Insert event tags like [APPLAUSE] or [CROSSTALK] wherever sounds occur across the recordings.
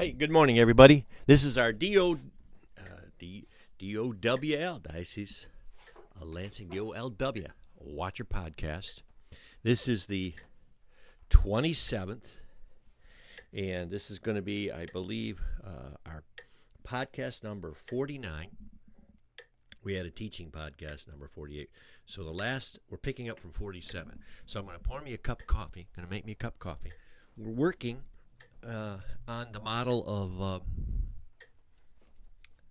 Hey, good morning, everybody. This is our DO, uh, D, DOWL, Diocese of Lansing DOLW Watcher Podcast. This is the 27th, and this is going to be, I believe, uh, our podcast number 49. We had a teaching podcast number 48. So the last, we're picking up from 47. So I'm going to pour me a cup of coffee, going to make me a cup of coffee. We're working uh, on the model of uh,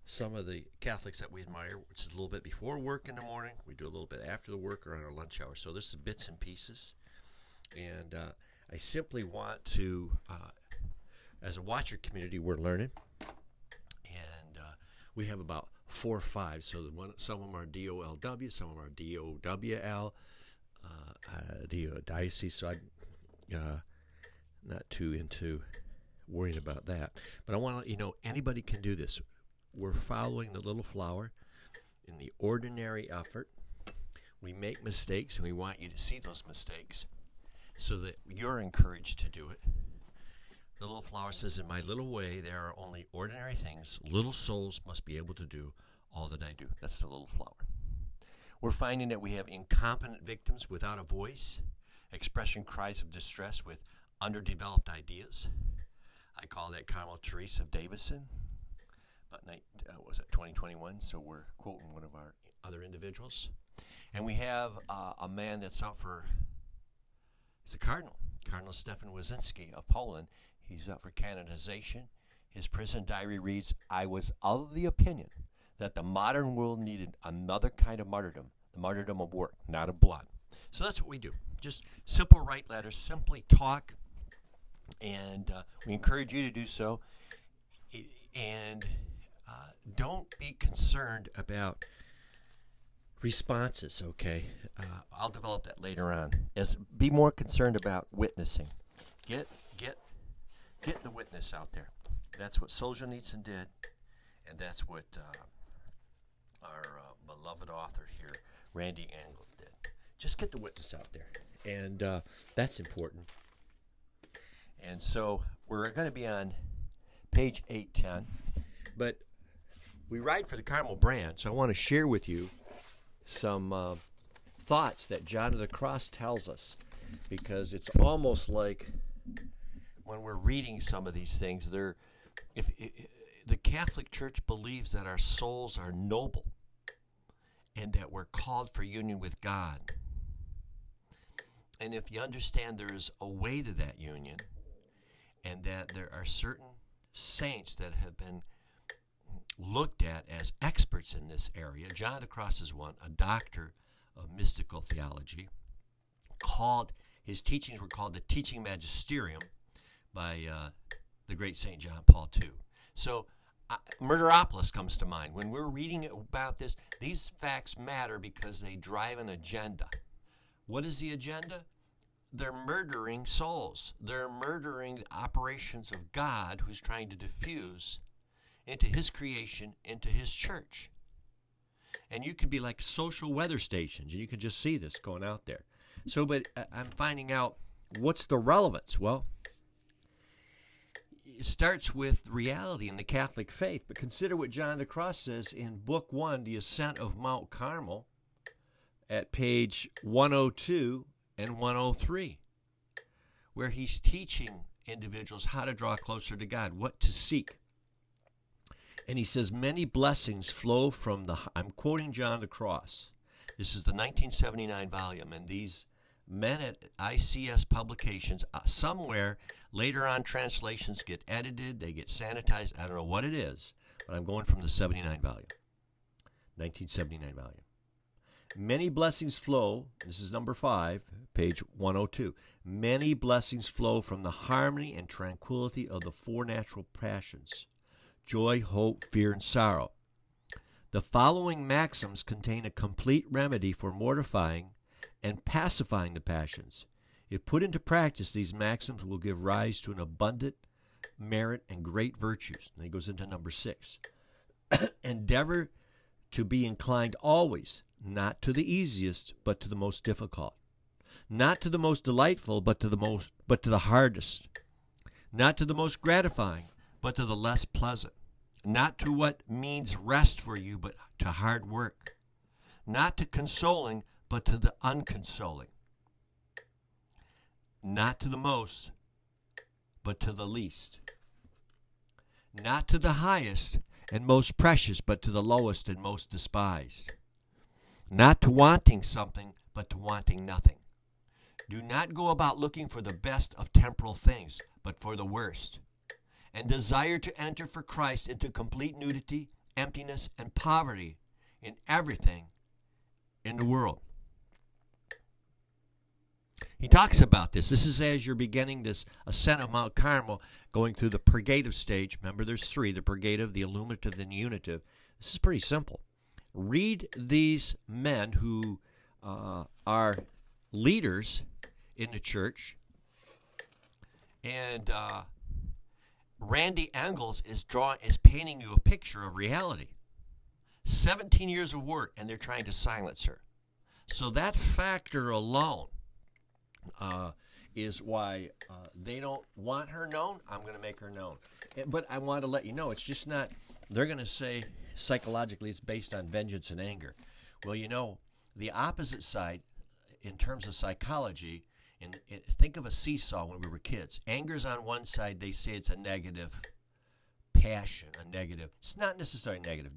some of the Catholics that we admire, which is a little bit before work in the morning. We do a little bit after the work or on our lunch hour. So this is bits and pieces. And uh, I simply want to, uh, as a watcher community, we're learning. And uh, we have about four or five. So the one, some of them are DOLW, some of them are DOWL, uh, uh, diocese. So I not too into worrying about that. But I want to let you know anybody can do this. We're following the little flower in the ordinary effort. We make mistakes and we want you to see those mistakes so that you're encouraged to do it. The little flower says, In my little way, there are only ordinary things little souls must be able to do all that I do. That's the little flower. We're finding that we have incompetent victims without a voice, expressing cries of distress with underdeveloped ideas. I call that Carmel Teresa Davison. But night uh, was it 2021? So we're quoting one of our other individuals, and we have uh, a man that's out for. He's a cardinal, Cardinal Stefan Wyszyński of Poland. He's up for canonization. His prison diary reads, "I was of the opinion that the modern world needed another kind of martyrdom, the martyrdom of work, not of blood." So that's what we do. Just simple write letters, simply talk and uh, we encourage you to do so. And uh, don't be concerned about responses. Okay, uh, I'll develop that later on. As be more concerned about witnessing. Get get get the witness out there. That's what Solzhenitsyn did, and that's what uh, our uh, beloved author here, Randy Engels, did. Just get the witness out there, and uh, that's important. And so we're going to be on page 810. But we write for the Carmel brand, so I want to share with you some uh, thoughts that John of the Cross tells us because it's almost like when we're reading some of these things, they're, if, if the Catholic Church believes that our souls are noble and that we're called for union with God. And if you understand there's a way to that union, and that there are certain saints that have been looked at as experts in this area. John of the Cross is one, a doctor of mystical theology, called his teachings were called the Teaching Magisterium by uh, the great Saint John Paul II. So uh, Murderopolis comes to mind. When we're reading about this, these facts matter because they drive an agenda. What is the agenda? They're murdering souls. They're murdering the operations of God who's trying to diffuse into his creation, into his church. And you can be like social weather stations, and you can just see this going out there. So, but uh, I'm finding out what's the relevance? Well, it starts with reality in the Catholic faith. But consider what John the Cross says in Book One, The Ascent of Mount Carmel, at page 102 and 103, where he's teaching individuals how to draw closer to God, what to seek. And he says, Many blessings flow from the. I'm quoting John the Cross. This is the 1979 volume, and these men at ICS Publications, uh, somewhere later on, translations get edited, they get sanitized. I don't know what it is, but I'm going from the 79 volume, 1979 volume. Many blessings flow. This is number five, page 102. Many blessings flow from the harmony and tranquility of the four natural passions joy, hope, fear, and sorrow. The following maxims contain a complete remedy for mortifying and pacifying the passions. If put into practice, these maxims will give rise to an abundant merit and great virtues. And he goes into number six. [COUGHS] Endeavor to be inclined always not to the easiest, but to the most difficult. Not to the most delightful, but to the most but to the hardest. Not to the most gratifying, but to the less pleasant. Not to what means rest for you, but to hard work. Not to consoling, but to the unconsoling. Not to the most, but to the least. Not to the highest and most precious, but to the lowest and most despised. Not to wanting something, but to wanting nothing. Do not go about looking for the best of temporal things, but for the worst. And desire to enter for Christ into complete nudity, emptiness, and poverty in everything in the world. He talks about this. This is as you're beginning this ascent of Mount Carmel, going through the purgative stage. Remember, there's three the purgative, the illuminative, and the unitive. This is pretty simple. Read these men who uh, are leaders in the church. And uh, Randy Engels is drawing is painting you a picture of reality. 17 years of work, and they're trying to silence her. So that factor alone uh, is why uh, they don't want her known. I'm going to make her known. But I want to let you know it's just not, they're going to say psychologically it's based on vengeance and anger. Well, you know, the opposite side, in terms of psychology, and think of a seesaw when we were kids. Anger's on one side, they say it's a negative passion, a negative. It's not necessarily negative.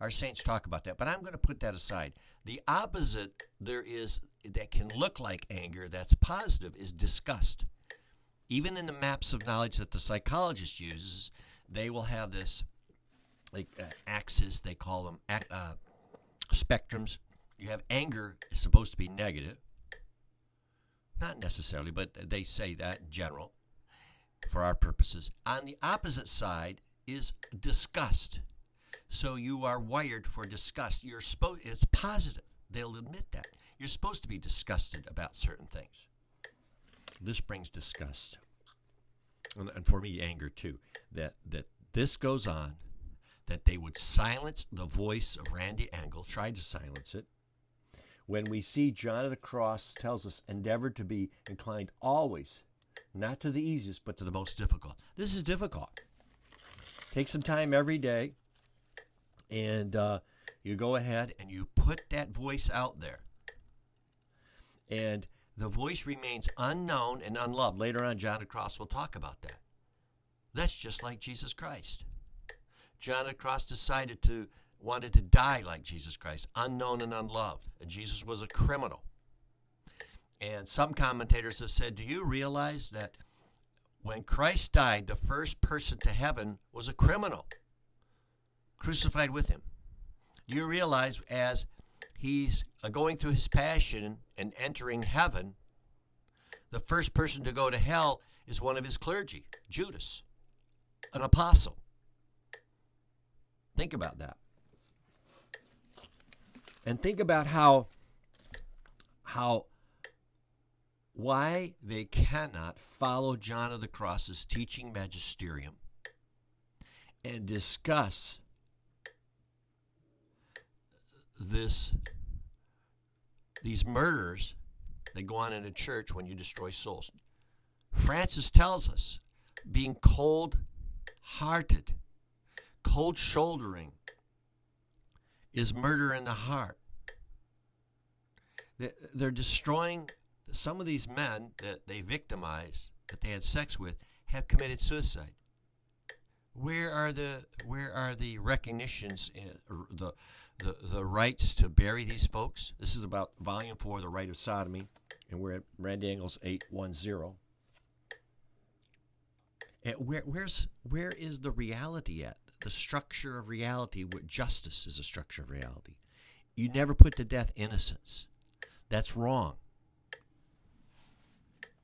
Our saints talk about that, but I'm going to put that aside. The opposite there is that can look like anger that's positive is disgust. Even in the maps of knowledge that the psychologist uses, they will have this like uh, axis, they call them uh, spectrums. You have anger is supposed to be negative. Not necessarily, but they say that in general for our purposes. On the opposite side is disgust. So you are wired for disgust. You're supposed it's positive. They'll admit that. You're supposed to be disgusted about certain things. This brings disgust. And, and for me anger too. That that this goes on that they would silence the voice of Randy Engel, tried to silence it. When we see John of the Cross tells us, endeavor to be inclined always, not to the easiest, but to the most difficult. This is difficult. Take some time every day, and uh, you go ahead and you put that voice out there. And the voice remains unknown and unloved. Later on, John of the Cross will talk about that. That's just like Jesus Christ. John the Cross decided to wanted to die like Jesus Christ, unknown and unloved. And Jesus was a criminal. And some commentators have said, Do you realize that when Christ died, the first person to heaven was a criminal crucified with him? Do you realize as he's uh, going through his passion and entering heaven, the first person to go to hell is one of his clergy, Judas, an apostle. Think about that. And think about how how why they cannot follow John of the Cross's teaching magisterium and discuss this these murders that go on in a church when you destroy souls. Francis tells us being cold hearted cold shouldering is mm-hmm. murder in the heart. They're destroying some of these men that they victimized, that they had sex with, have committed suicide. Where are the where are the recognitions, eh, the the the rights to bury these folks? This is about volume four, the Rite of Sodomy, and we're at Randy Engels eight one zero. Where where's where is the reality at? The structure of reality where justice is a structure of reality. You never put to death innocence. That's wrong.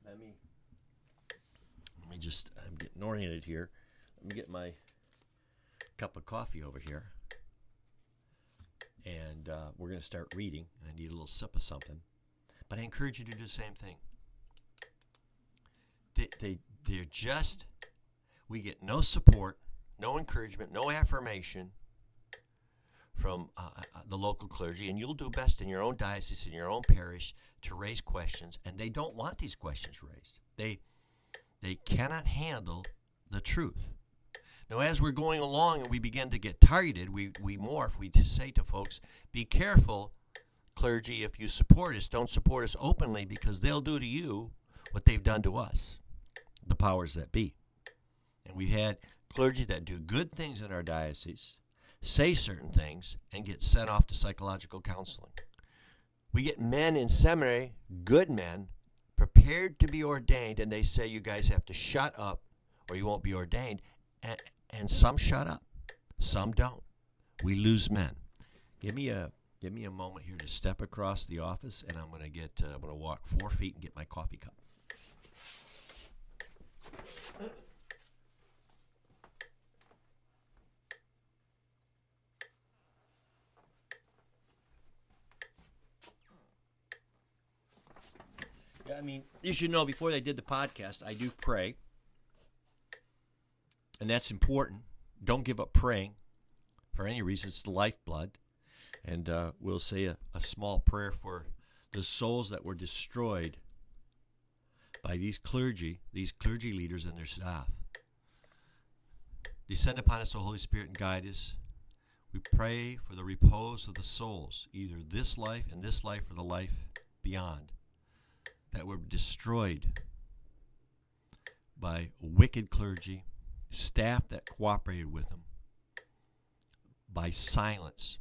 Let me let me just I'm getting oriented here. Let me get my cup of coffee over here. And uh, we're going to start reading. I need a little sip of something. But I encourage you to do the same thing. They, they, they're just, we get no support no encouragement, no affirmation from uh, uh, the local clergy, and you'll do best in your own diocese, in your own parish, to raise questions. And they don't want these questions raised. They they cannot handle the truth. Now, as we're going along and we begin to get targeted, we, we morph. We just say to folks, be careful, clergy, if you support us, don't support us openly because they'll do to you what they've done to us, the powers that be. And we had clergy that do good things in our diocese, say certain things, and get sent off to psychological counseling. We get men in seminary, good men, prepared to be ordained, and they say, You guys have to shut up or you won't be ordained. And, and some shut up, some don't. We lose men. Give me a give me a moment here to step across the office, and I'm going to get uh, I'm going to walk four feet and get my coffee cup. I mean, you should know before they did the podcast, I do pray and that's important. Don't give up praying for any reason. It's the lifeblood. And uh, we'll say a, a small prayer for the souls that were destroyed by these clergy, these clergy leaders and their staff. Descend upon us, O Holy Spirit, and guide us. We pray for the repose of the souls, either this life and this life or the life beyond, that were destroyed by wicked clergy, staff that cooperated with them by silence.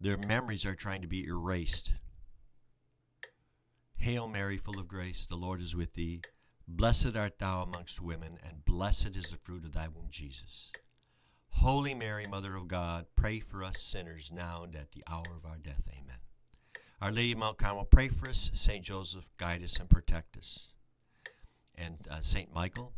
Their memories are trying to be erased. Hail Mary, full of grace, the Lord is with thee. Blessed art thou amongst women, and blessed is the fruit of thy womb, Jesus. Holy Mary, Mother of God, pray for us sinners now and at the hour of our death. Amen. Our Lady of Mount Carmel, pray for us. Saint Joseph, guide us and protect us. And uh, Saint Michael,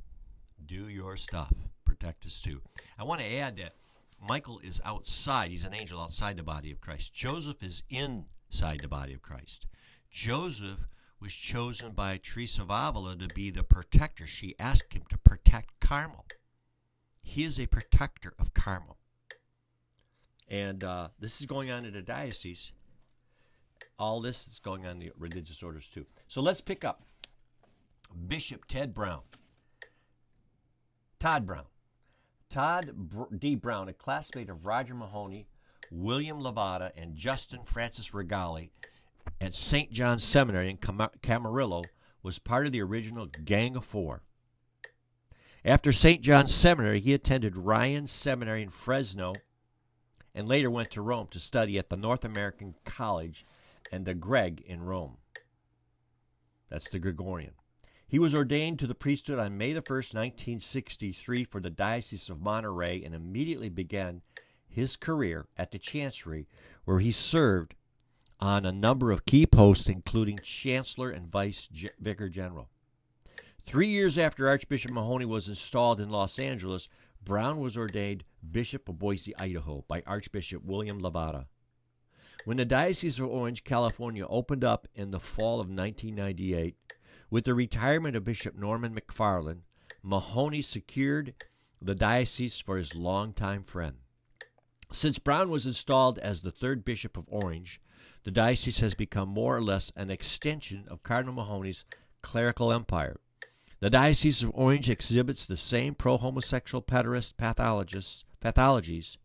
do your stuff. Protect us too. I want to add that Michael is outside. He's an angel outside the body of Christ. Joseph is inside the body of Christ. Joseph was chosen by Teresa of Avila to be the protector. She asked him to protect Carmel. He is a protector of Carmel. And uh, this is going on in the diocese. All this is going on in the religious orders too. So let's pick up Bishop Ted Brown. Tod Brown. Tod D. Brown, a classmate of Roger Mahony, William Levada, and Justin Francis Rigali at St. John's Seminary in Camarillo, was part of the original Gang of Four. After St. John's Seminary, he attended Ryan Seminary in Fresno and later went to Rome to study at the North American College and the Greg in Rome. That's the Gregorian. He was ordained to the priesthood on May 1, 1963, for the Diocese of Monterey and immediately began his career at the Chancery, where he served on a number of key posts, including Chancellor and Vice Vicar General. Three years after Archbishop Mahony was installed in Los Angeles, Brown was ordained Bishop of Boise, Idaho, by Archbishop William Levada. When the Diocese of Orange, California opened up in the fall of 1998, with the retirement of Bishop Norman McFarland, Mahony secured the diocese for his longtime friend. Since Brown was installed as the third Bishop of Orange, the diocese has become more or less an extension of Cardinal Mahony's clerical empire. The Diocese of Orange exhibits the same pro homosexual pederast pathologies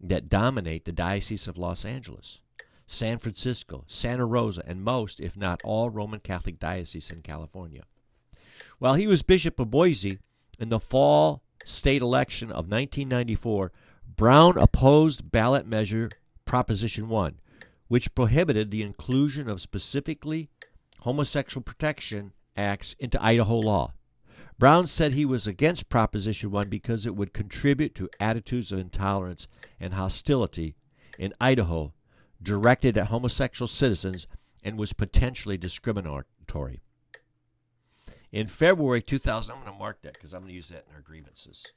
that dominate the Diocese of Los Angeles. San Francisco, Santa Rosa, and most, if not all, Roman Catholic dioceses in California. While he was Bishop of Boise in the fall state election of 1994, Brown opposed ballot measure Proposition 1, which prohibited the inclusion of specifically homosexual protection acts into Idaho law. Brown said he was against Proposition 1 because it would contribute to attitudes of intolerance and hostility in Idaho directed at homosexual citizens and was potentially discriminatory. In February 2000, I'm going to mark that because I'm going to use that in our grievances.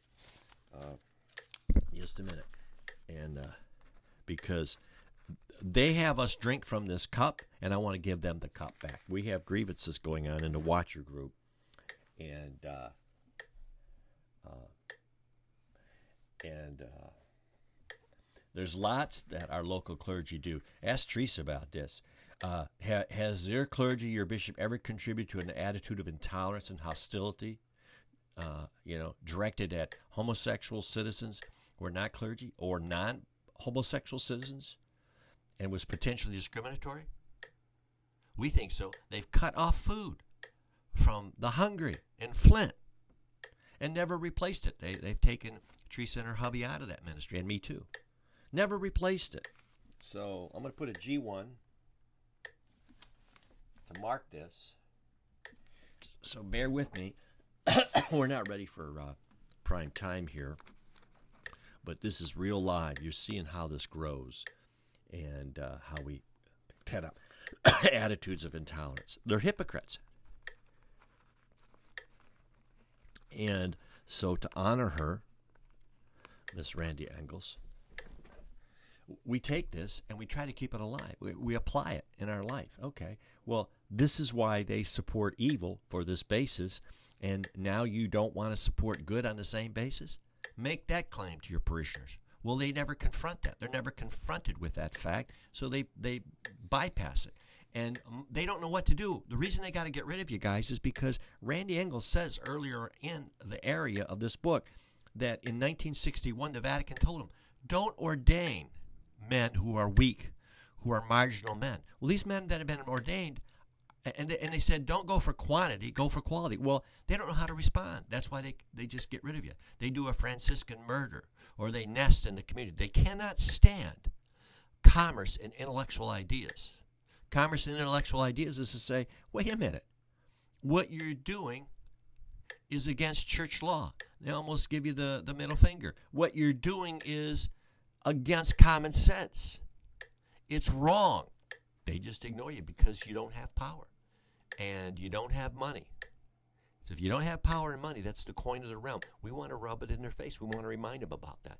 Uh, just a minute. And uh, because they have us drink from this cup, and I want to give them the cup back. We have grievances going on in the Watcher group. And, uh, uh and, uh, there's lots that our local clergy do. Ask Teresa about this. Uh, ha, has your clergy, your bishop, ever contributed to an attitude of intolerance and hostility uh, you know, directed at homosexual citizens who are not clergy or non homosexual citizens and was potentially discriminatory? We think so. They've cut off food from the hungry in Flint and never replaced it. They, they've taken Teresa and her hubby out of that ministry, and me too. Never replaced it. So I'm going to put a G1 to mark this. So bear with me. [COUGHS] We're not ready for uh, prime time here, but this is real live. You're seeing how this grows and uh, how we pet up [COUGHS] attitudes of intolerance. They're hypocrites. And so to honor her, Miss Randy Engels, we take this and we try to keep it alive. We, we, apply it in our life. Okay, well, this is why they support evil for this basis, and now you don't want to support good on the same basis? Make that claim to your parishioners. Well, they never confront that. They're never confronted with that fact, so they, they bypass it. And um, they don't know what to do. The reason they got to get rid of you guys is because Randy Engels says earlier in the area of this book that in 1961 the Vatican told him, don't ordain men who are weak, who are marginal men. Well, these men that have been ordained, and they, and they said, don't go for quantity, go for quality. Well, they don't know how to respond. That's why they, they just get rid of you. They do a Franciscan murder or they nest in the community. They cannot stand commerce and intellectual ideas. Commerce and intellectual ideas is to say, wait a minute, what you're doing is against church law. They almost give you the, the middle finger. What you're doing is against common sense. It's wrong. They just ignore you because you don't have power and you don't have money. So if you don't have power and money, that's the coin of the realm. We want to rub it in their face. We want to remind them about that.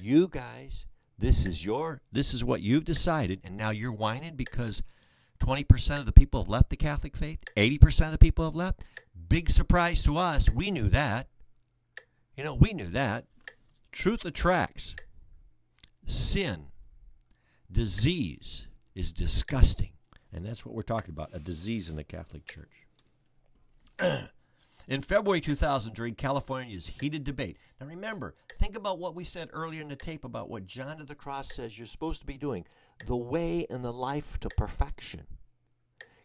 You guys, this is your this is what you've decided and now you're whining because 20% of the people have left the Catholic faith, 80% of the people have left. Big surprise to us. We knew that. You know, we knew that. Truth attracts sin, disease is disgusting. And that's what we're talking about a disease in the Catholic Church. [CLEARS THROAT] in February 2000, during California's heated debate, now remember, think about what we said earlier in the tape about what John of the Cross says you're supposed to be doing the way and the life to perfection.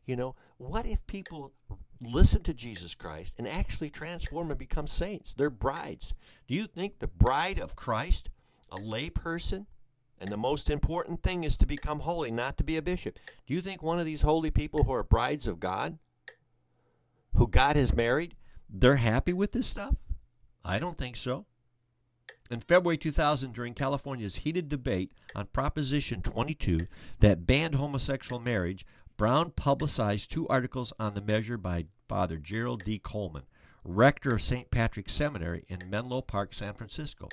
You know, what if people listen to Jesus Christ and actually transform and become saints? They're brides. Do you think the bride of Christ, a lay person, and the most important thing is to become holy, not to be a bishop. Do you think one of these holy people who are brides of God, who God has married, they're happy with this stuff? I don't think so. In February 2000, during California's heated debate on Proposition 22 that banned homosexual marriage, Brown publicized two articles on the measure by Father Gerald D. Coleman, rector of St. Patrick's Seminary in Menlo Park, San Francisco.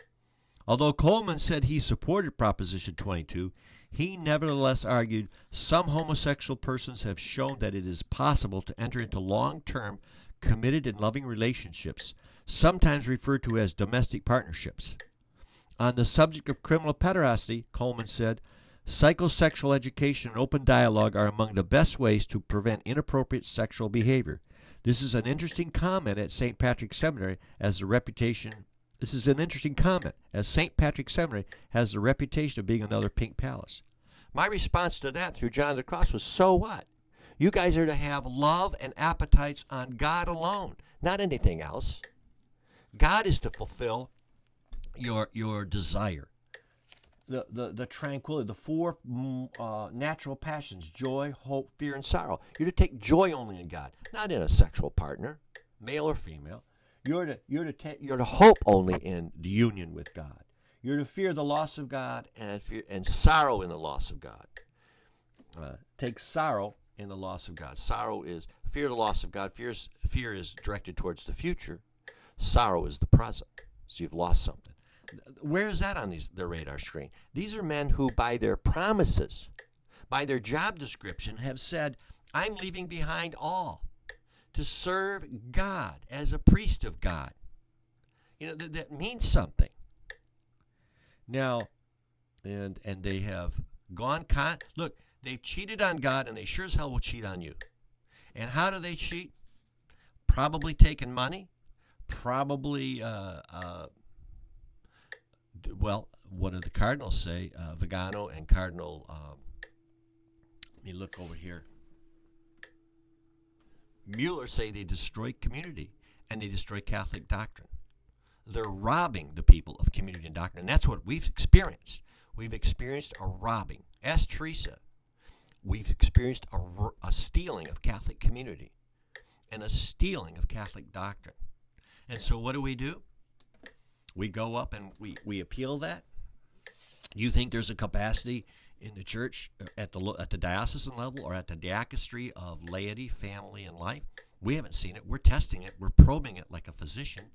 Although Coleman said he supported Proposition 22, he nevertheless argued some homosexual persons have shown that it is possible to enter into long term, committed, and loving relationships, sometimes referred to as domestic partnerships. On the subject of criminal pederasty, Coleman said, psychosexual education and open dialogue are among the best ways to prevent inappropriate sexual behavior. This is an interesting comment at St. Patrick's Seminary as the reputation this is an interesting comment, as St. Patrick's Seminary has the reputation of being another pink palace. My response to that through John the Cross was so what? You guys are to have love and appetites on God alone, not anything else. God is to fulfill your your desire. The, the, the tranquility, the four mm, uh, natural passions joy, hope, fear, and sorrow. You're to take joy only in God, not in a sexual partner, male or female. You're to you're to you're to hope only in the union with God. You're to fear the loss of God and fear, and sorrow in the loss of God. Uh, take sorrow in the loss of God. Sorrow is fear the loss of God. Fears, fear is directed towards the future. Sorrow is the present. So you've lost something. Where is that on these, the radar screen? These are men who, by their promises, by their job description, have said, I'm leaving behind all to serve God as a priest of God. You know, that, that means something. Now, and and they have gone con look, they've cheated on God and they sure as hell will cheat on you. And how do they cheat? Probably taking money, probably, uh, uh, well, what did the Cardinals say? Uh, Vigano and Cardinal. Um, let me look over here. Mueller say they destroy community and they destroy Catholic doctrine. They're robbing the people of community and doctrine. And that's what we've experienced. We've experienced a robbing. Ask Teresa. We've experienced a, a stealing of Catholic community and a stealing of Catholic doctrine. And so what do we do? We go up and we, we appeal that. You think there's a capacity in the church uh, at the at the diocesan level or at the dicastery of laity, family, and life? We haven't seen it. We're testing it. We're probing it like a physician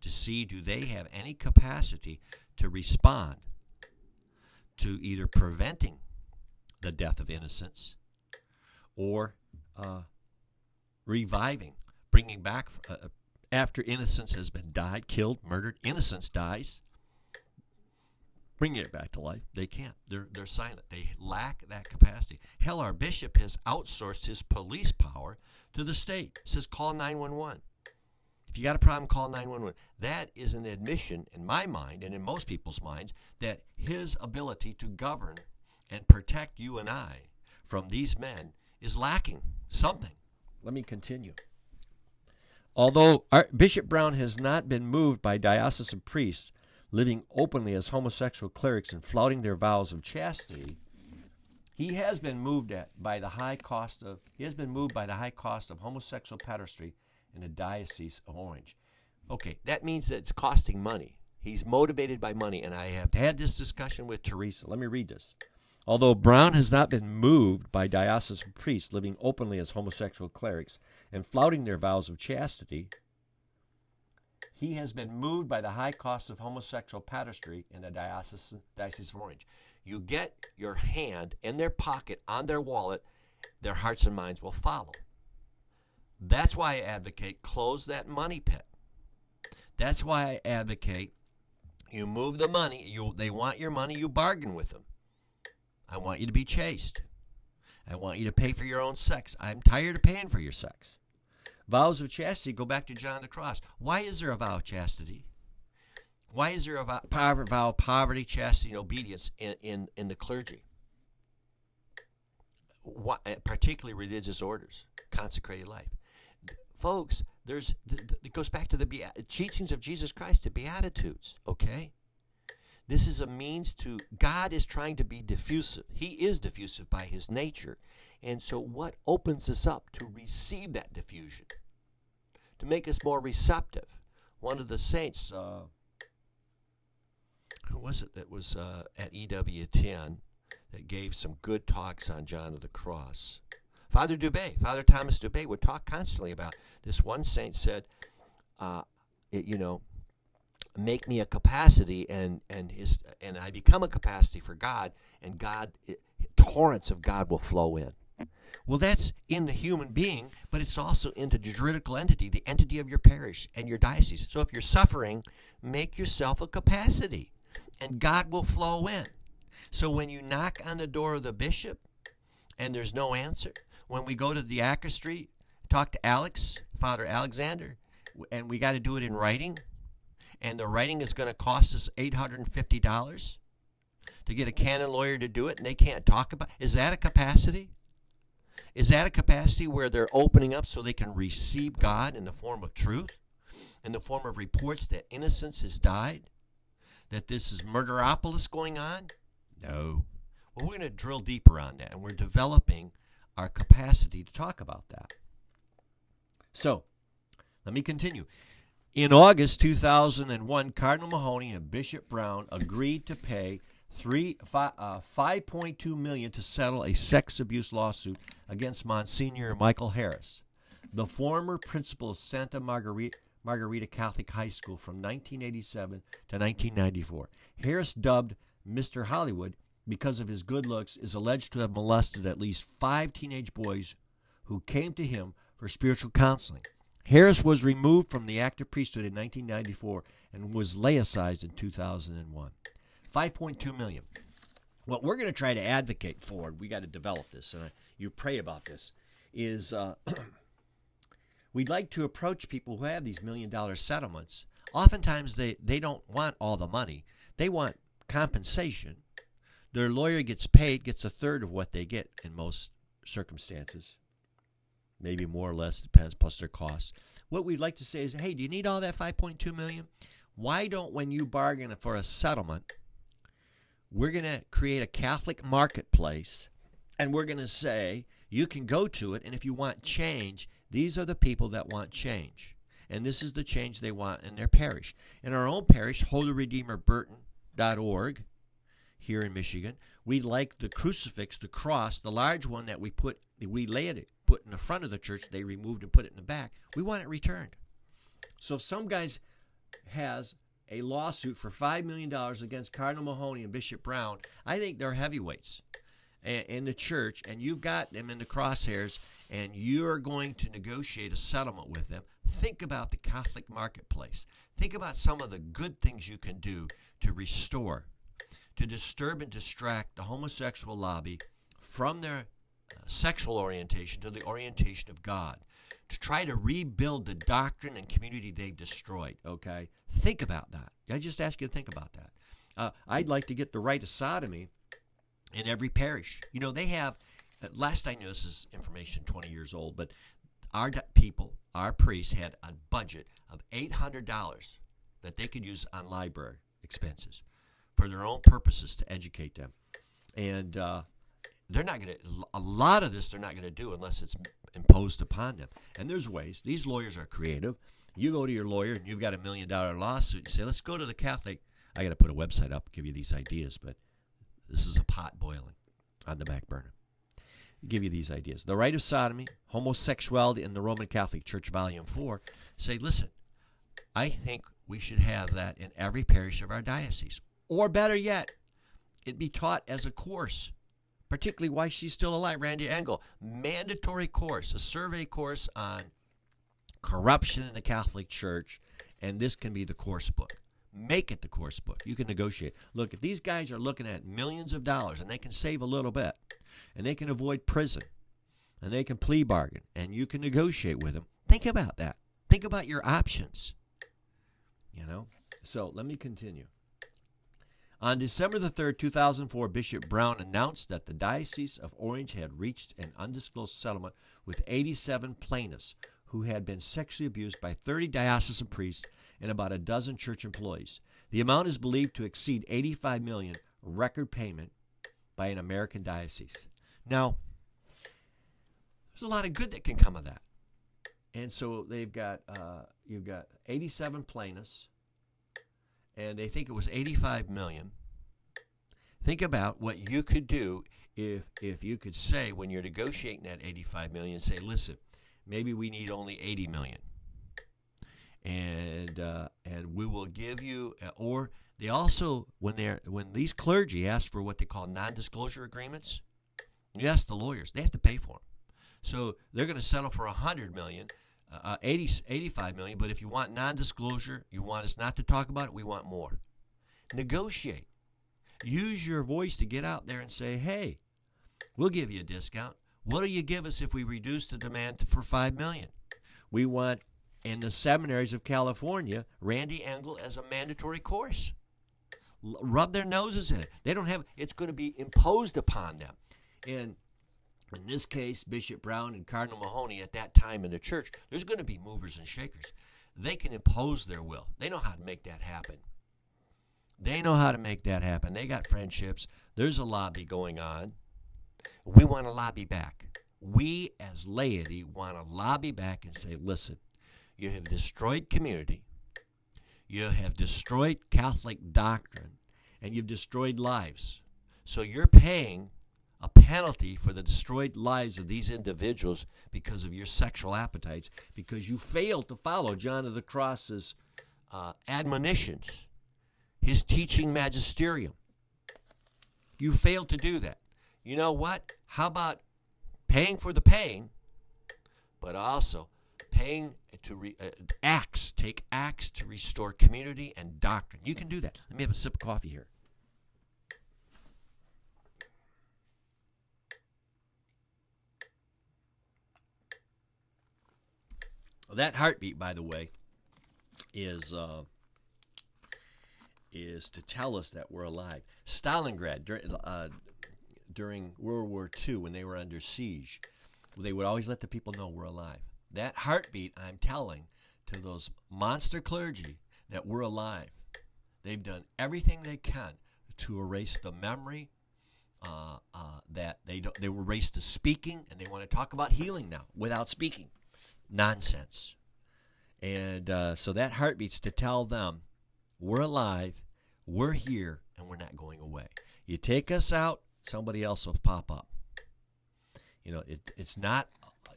to see do they have any capacity to respond to either preventing the death of innocence or uh, reviving, bringing back uh, after innocence has been died, killed, murdered. Innocence dies. Bringing it back to life, they can't. They're they're silent. They lack that capacity. Hell, our bishop has outsourced his police power to the state. It says call nine one one. If you got a problem, call 911. That is an admission in my mind and in most people's minds that his ability to govern and protect you and I from these men is lacking something. Let me continue. Although Bishop Brown has not been moved by diocesan priests living openly as homosexual clerics and flouting their vows of chastity, he has been moved at by the high cost of he has been moved by the high cost of homosexual pederasty in the Diocese of Orange. Okay, that means that it's costing money. He's motivated by money, and I have had this discussion with Teresa. Let me read this. Although Brown has not been moved by diocesan priests living openly as homosexual clerics and flouting their vows of chastity, he has been moved by the high cost of homosexual pederasty in the diocese, diocese of Orange. You get your hand in their pocket, on their wallet, their hearts and minds will follow. That's why I advocate close that money pit. That's why I advocate you move the money. You, they want your money, you bargain with them. I want you to be chaste. I want you to pay for your own sex. I'm tired of paying for your sex. Vows of chastity go back to John the Cross. Why is there a vow of chastity? Why is there a vow, vow of poverty, chastity, and obedience in, in, in the clergy? What, uh, particularly religious orders, consecrated life folks, there's it goes back to the teachings of Jesus Christ, the Beatitudes. Okay, this is a means to God is trying to be diffusive. He is diffusive by His nature, and so what opens us up to receive that diffusion, to make us more receptive. One of the saints, uh, who was it that was uh, at EWTN that gave some good talks on John of the Cross? Father Dubay, Father Thomas Dubay would talk constantly about this. One saint said, uh, it, you know, make me a capacity, and and his and I become a capacity for God, and God it, torrents of God will flow in. Well, that's in the human being, but it's also into the juridical entity, the entity of your parish and your diocese. So if you're suffering, make yourself a capacity, and God will flow in. So when you knock on the door of the bishop and there's no answer, when we go to the dicastery, talk to Alex, Father Alexander, and we got to do it in writing, and the writing is going to cost us $850 to get a canon lawyer to do it, and they can't talk about Is that a capacity? Is that a capacity where they're opening up so they can receive God in the form of truth, in the form of reports that innocence has died, that this is murderopolis going on? No. Well, we're going to drill deeper on that, and we're developing our capacity to talk about that. So, let me continue. In August 2001, Cardinal Mahony and Bishop Brown agreed to pay three, five, uh, 5.2 million to settle a sex abuse lawsuit against Monsignor Michael Harris, the former principal of Santa Margarita, Margarita Catholic High School from 1987 to 1994. Harris, dubbed Mr. Hollywood, because of his good looks, is alleged to have molested at least five teenage boys who came to him for spiritual counseling. Harris was removed from the active priesthood in 1994 and was laicized in 2001. 5.2 million. What we're going to try to advocate for, we got to develop this, and you pray about this, is uh, [CLEARS THROAT] we'd like to approach people who have these million dollar settlements. Oftentimes, they, they don't want all the money, they want compensation. Their lawyer gets paid, gets a third of what they get in most circumstances. Maybe more or less, depends, plus their costs. What we'd like to say is, hey, do you need all that 5.2 million? Why don't, when you bargain for a settlement, we're going to create a Catholic marketplace and we're going to say you can go to it, and if you want change, these are the people that want change. And this is the change they want in their parish. In our own parish, holyredeemerburton.org, here in Michigan, we like the crucifix, the cross, the large one that we put, we laid it, put in the front of the church, they removed and put it in the back. We want it returned. So if some guys has a lawsuit for $5 million against Cardinal Mahony and Bishop Brown, I think they're heavyweights in the church, and you've got them in the crosshairs, and you're going to negotiate a settlement with them. Think about the Catholic marketplace. Think about some of the good things you can do to restore, to disturb and distract the homosexual lobby from their uh, sexual orientation to the orientation of God to try to rebuild the doctrine and community they've destroyed. Okay, think about that. I just ask you to think about that. Uh, I'd like to get the Rite of Sodomy in every parish. You know, they have. Last I knew, this is information 20 years old, but our people, our priests, had a budget of $800 that they could use on library expenses for their own purposes to educate them. And uh, they're not going to, a lot of this they're not going to do unless it's imposed upon them. And there's ways. These lawyers are creative. You go to your lawyer and you've got a million dollar lawsuit. You say, let's go to the Catholic. I got to put a website up, give you these ideas, but this is a pot boiling on the back burner. I'll give you these ideas. The Rite of Sodomy, Homosexuality in the Roman Catholic Church, Volume 4. Say, listen, I think we should have that in every parish of our diocese. Or better yet, it be taught as a course particularly why she's still alive, Randy Engel. Mandatory course, a survey course on corruption in the Catholic Church, and this can be the course book. Make it the course book. You can negotiate. Look, if these guys are looking at millions of dollars and they can save a little bit, and they can avoid prison, and they can plea bargain, and you can negotiate with them, think about that. Think about your options. You know? So let me continue. On December the 3rd, 2004, Bishop Brown announced that the Diocese of Orange had reached an undisclosed settlement with 87 plaintiffs who had been sexually abused by 30 diocesan priests and about a dozen church employees. The amount is believed to exceed 85 million record payment by an American diocese. Now, there's a lot of good that can come of that. And so they've got uh, you've got 87 plaintiffs and they think it was 85 million. Think about what you could do if if you could say when you're negotiating that 85 million, say, listen, maybe we need only 80 million, and uh, and we will give you, uh, or they also when they're when these clergy ask for what they call non-disclosure agreements, you ask the lawyers, they have to pay for them. So they're going to settle for 100 million uh, uh 80, 85 million. But if you want non-disclosure, you want us not to talk about it, we want more. Negotiate. Use your voice to get out there and say, "Hey, we'll give you a discount. What do you give us if we reduce the demand for five million? We want in the seminaries of California, Randy Engel as a mandatory course. L- rub their noses in it. They don't have. It's going to be imposed upon them, and in this case, Bishop Brown and Cardinal Mahony at that time in the church, there's going to be movers and shakers. They can impose their will. They know how to make that happen. They know how to make that happen. They got friendships. There's a lobby going on. We want to lobby back. We, as laity, want to lobby back and say, listen, you have destroyed community, you have destroyed Catholic doctrine, and you've destroyed lives. So you're paying a penalty for the destroyed lives of these individuals because of your sexual appetites, because you failed to follow John of the Cross's uh, admonitions, his teaching magisterium. You failed to do that. You know what? How about paying for the pain, but also paying to re, uh, acts, take acts to restore community and doctrine. You can do that. Let me have a sip of coffee here. That heartbeat, by the way, is uh, is to tell us that we're alive. Stalingrad uh, during World War II, when they were under siege, they would always let the people know we're alive. That heartbeat, I'm telling to those monster clergy that we're alive. They've done everything they can to erase the memory uh, uh, that they they were raised to speaking, and they want to talk about healing now without speaking. Nonsense. And uh, so that heartbeat's to tell them we're alive, we're here, and we're not going away. You take us out, somebody else will pop up. You know, it, it's not.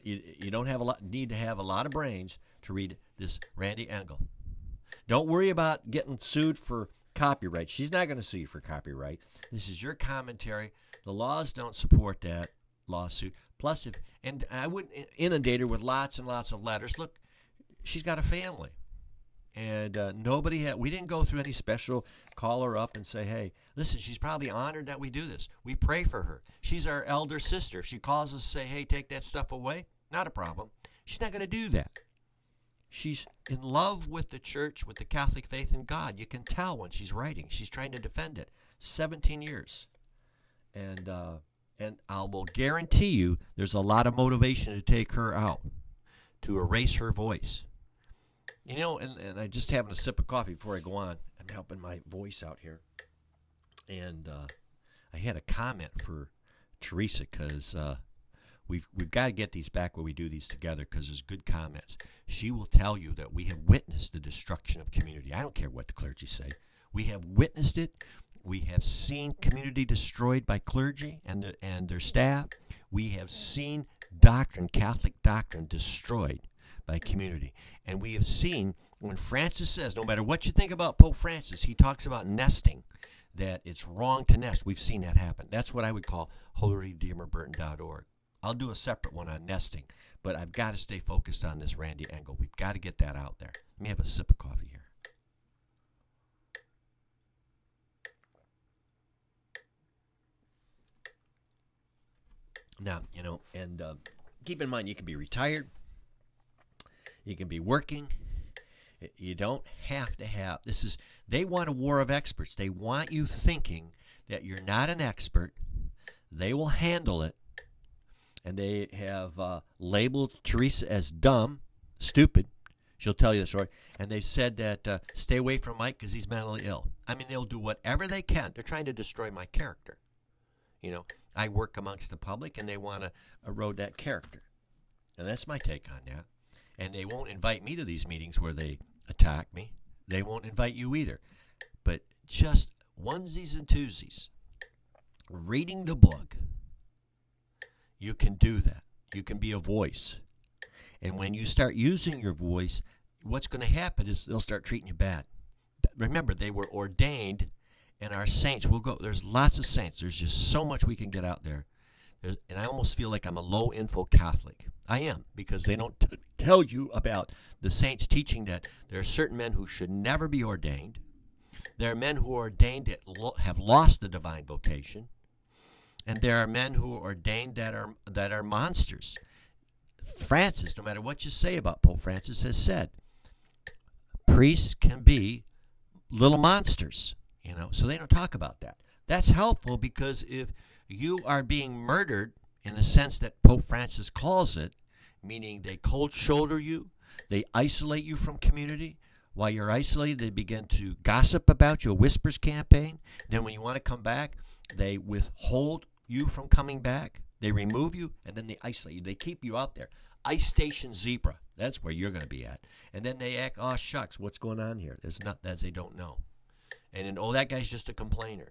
You, you don't have a lot. Need to have a lot of brains to read this Randy Engel. Don't worry about getting sued for copyright. She's not going to sue you for copyright. This is your commentary. The laws don't support that lawsuit. Plus, if and I wouldn't inundate her with lots and lots of letters. Look, she's got a family, and uh, nobody had. We didn't go through any special call her up and say, "Hey, listen." She's probably honored that we do this. We pray for her. She's our elder sister. If she calls us, say, "Hey, take that stuff away," not a problem. She's not going to do that. She's in love with the church, with the Catholic faith in God. You can tell when she's writing. She's trying to defend it. 17 years. And uh, and I will guarantee you there's a lot of motivation to take her out, to erase her voice. You know, and, and I just having a sip of coffee before I go on. I'm helping my voice out here. And uh, I had a comment for Teresa because uh, we've we've got to get these back where we do these together because there's good comments. She will tell you that we have witnessed the destruction of community. I don't care what the clergy say. We have witnessed it. We have seen community destroyed by clergy and the, and their staff. We have seen doctrine, Catholic doctrine, destroyed by community. And we have seen when Francis says, no matter what you think about Pope Francis, he talks about nesting, that it's wrong to nest. We've seen that happen. That's what I would call holyredeemerburton.org. I'll do a separate one on nesting, but I've got to stay focused on this Randy Engel. We've got to get that out there. Let me have a sip of coffee here. Now, you know, and uh, keep in mind, you can be retired, you can be working. You don't have to have this is they want a war of experts. They want you thinking that you're not an expert. They will handle it and they have uh, labeled Teresa as dumb, stupid. She'll tell you the story. And they've said that uh, stay away from Mike because he's mentally ill. I mean, they'll do whatever they can. They're trying to destroy my character. You know, I work amongst the public and they want to erode that character. And that's my take on that. And they won't invite me to these meetings where they attack me. They won't invite you either. But just onesies and twosies, reading the book you can do that. You can be a voice. And when you start using your voice, what's going to happen is they'll start treating you bad. Remember, they were ordained, and our saints will go. There's lots of saints. There's just so much we can get out there. There's, and I almost feel like I'm a low info Catholic. I am, because they don't t- tell you about the saints teaching that there are certain men who should never be ordained. There are men who are ordained that lo- have lost the divine vocation and there are men who are ordained that are that are monsters. Francis, no matter what you say about Pope Francis, has said priests can be little monsters. You know, so they don't talk about that. That's helpful because if you are being murdered in the sense that Pope Francis calls it, meaning they cold shoulder you, they isolate you from community. While you're isolated, they begin to gossip about you, a whispers campaign. Then, when you want to come back, they withhold you from coming back. They remove you and then they isolate you. They keep you out there. Ice Station Zebra. That's where you're going to be at. And then they act, oh shucks, what's going on here? It's not that they don't know. And then, oh, that guy's just a complainer.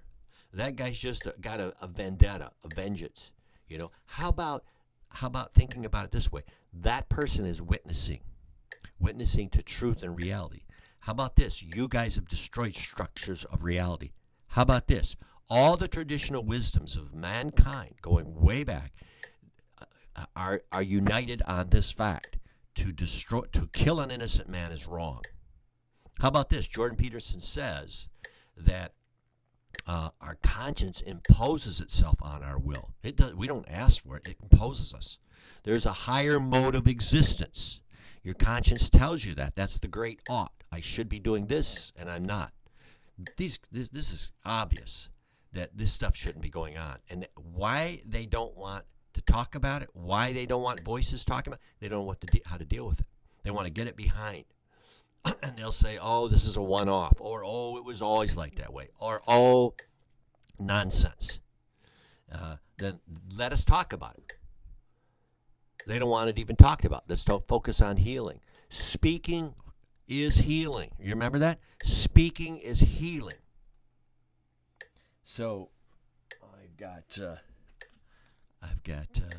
That guy's just a, got a, a vendetta, a vengeance. You know, how about how about thinking about it this way? That person is witnessing, witnessing to truth and reality. How about this? You guys have destroyed structures of reality. How about this? all the traditional wisdoms of mankind going way back uh, are, are united on this fact to destroy to kill an innocent man is wrong how about this jordan peterson says that uh, our conscience imposes itself on our will it does we don't ask for it it imposes us there's a higher mode of existence Your conscience tells you that. That's the great ought. I should be doing this, and I'm not. These, this, this is obvious that this stuff shouldn't be going on. And why they don't want to talk about it, why they don't want voices talking about it, they don't know what to de- how to deal with it. They want to get it behind. [CLEARS THROAT] and they'll say, oh, this is a one off, or oh, it was always like that way, or oh, nonsense. Uh, then let us talk about it. They don't want it even talked about. Let's focus on healing. Speaking is healing. You remember that? Speaking is healing. So I've got uh, I've got uh,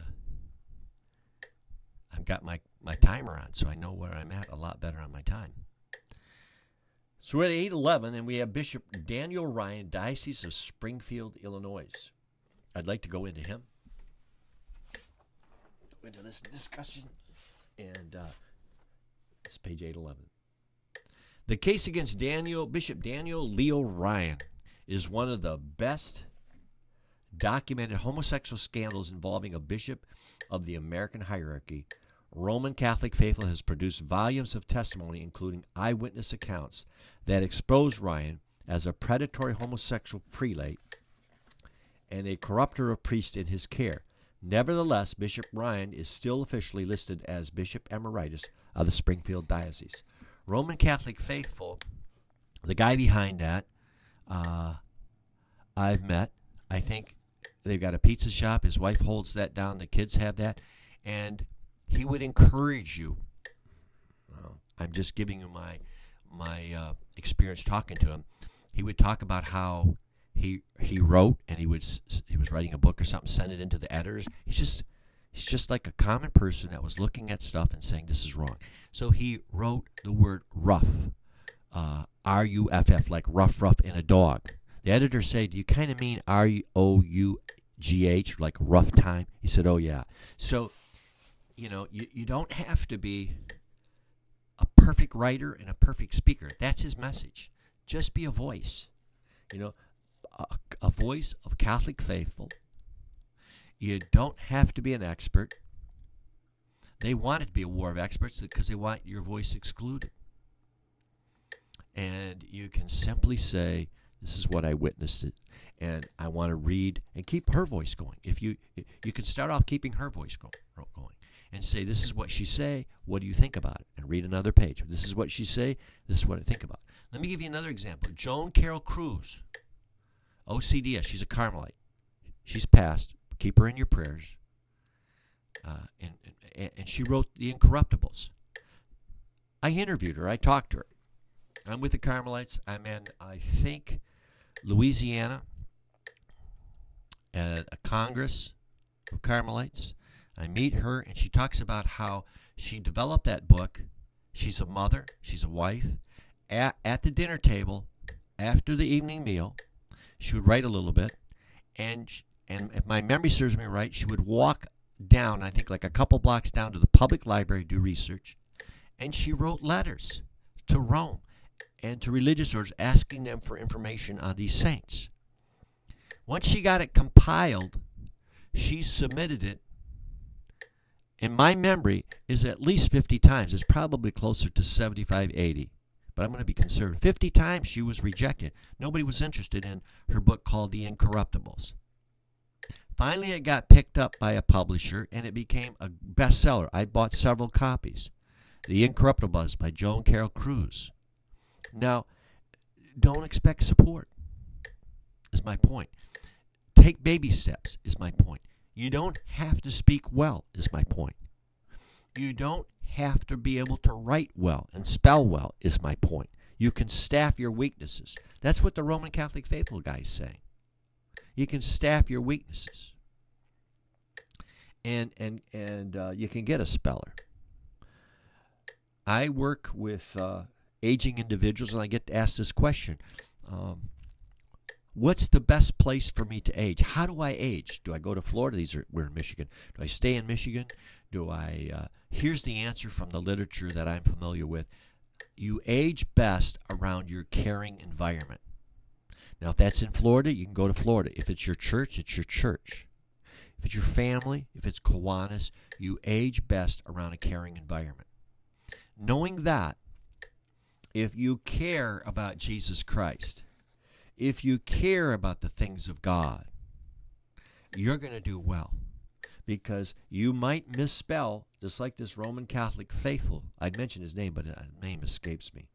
I've got my, my timer on, so I know where I'm at a lot better on my time. So we're at 811, and we have Bishop Daniel Ryan, Diocese of Springfield, Illinois. I'd like to go into him, go into this discussion, and uh, it's page 811. The case against Daniel Bishop Daniel Leo Ryan is one of the best documented homosexual scandals involving a bishop of the American hierarchy. Roman Catholic faithful has produced volumes of testimony, including eyewitness accounts, that expose Ryan as a predatory homosexual prelate and a corrupter of priests in his care. Nevertheless, Bishop Ryan is still officially listed as Bishop Emeritus of the Springfield Diocese. Roman Catholic faithful, the guy behind that, uh, I've met. I think they've got a pizza shop. His wife holds that down. The kids have that. And he would encourage you. I'm just giving you my my uh, experience talking to him. He would talk about how he he wrote and he was he was writing a book or something, send it into the editors. He's just he's just like a common person that was looking at stuff and saying this is wrong. So he wrote the word rough, uh, R U F F, like rough, rough in a dog. The editor said, "Do you kind of mean R O U G H, like rough time?" He said, "Oh yeah." So, you know, you, you don't have to be a perfect writer and a perfect speaker. That's his message. Just be a voice. You know, a, a voice of Catholic faithful. You don't have to be an expert. They want it to be a war of experts because they want your voice excluded. And you can simply say, This is what I witnessed it. And I want to read and keep her voice going. If you you can start off keeping her voice going and say, This is what she say, what do you think about it? And read another page. This is what she say, this is what I think about. Let me give you another example. Joan Carroll Cruz, OCDS, she's a Carmelite. She's passed. Keep her in your prayers. Uh, and, and, and she wrote The Incorruptibles. I interviewed her. I talked to her. I'm with the Carmelites. I'm in, I think, Louisiana at a Congress of Carmelites. I meet her, and she talks about how she developed that book. She's a mother, she's a wife. At, at the dinner table, after the evening meal, she would write a little bit, and and if my memory serves me right, she would walk down, I think like a couple blocks down to the public library, do research, and she wrote letters to Rome and to religious orders asking them for information on these saints. Once she got it compiled, she submitted it in my memory is at least 50 times. It's probably closer to 75, 80. But I'm going to be conservative. 50 times she was rejected. Nobody was interested in her book called The Incorruptibles. Finally, it got picked up by a publisher and it became a bestseller. I bought several copies. The Incorruptibles by Joan Carroll Cruz. Now, don't expect support, is my point. Take baby steps, is my point. You don't have to speak well, is my point. You don't have to be able to write well and spell well, is my point. You can staff your weaknesses. That's what the Roman Catholic faithful guy is saying. You can staff your weaknesses. And, and, and uh, you can get a speller. I work with uh, aging individuals, and I get asked this question um, What's the best place for me to age? How do I age? Do I go to Florida? These are we're in Michigan. Do I stay in Michigan? Do I? Uh, here's the answer from the literature that I'm familiar with. You age best around your caring environment. Now, if that's in Florida, you can go to Florida. If it's your church, it's your church. If it's your family, if it's Kiwanis, you age best around a caring environment. knowing that if you care about Jesus Christ, if you care about the things of God, you're going to do well because you might misspell, just like this Roman Catholic faithful. I'd mention his name, but his name escapes me.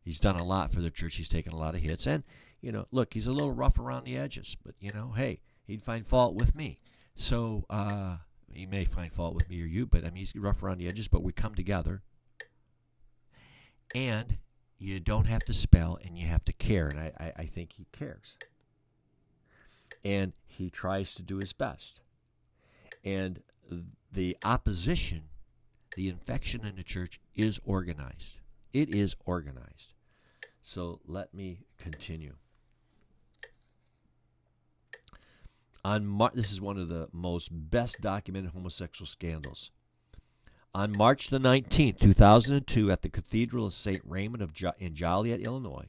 He's done a lot for the church. He's taken a lot of hits. And, you know, look, he's a little rough around the edges, but, you know, hey, he'd find fault with me. So, uh, he may find fault with me or you, but I mean, he's rough around the edges, but we come together. And you don't have to spell and you have to care. And I, I, I think he cares. And he tries to do his best. And the opposition, the infection in the church is organized. It is organized. So let me continue. On Mar- this is one of the most best documented homosexual scandals. On March the 19th, 2002, at the Cathedral of St. Raymond of jo- in Joliet, Illinois,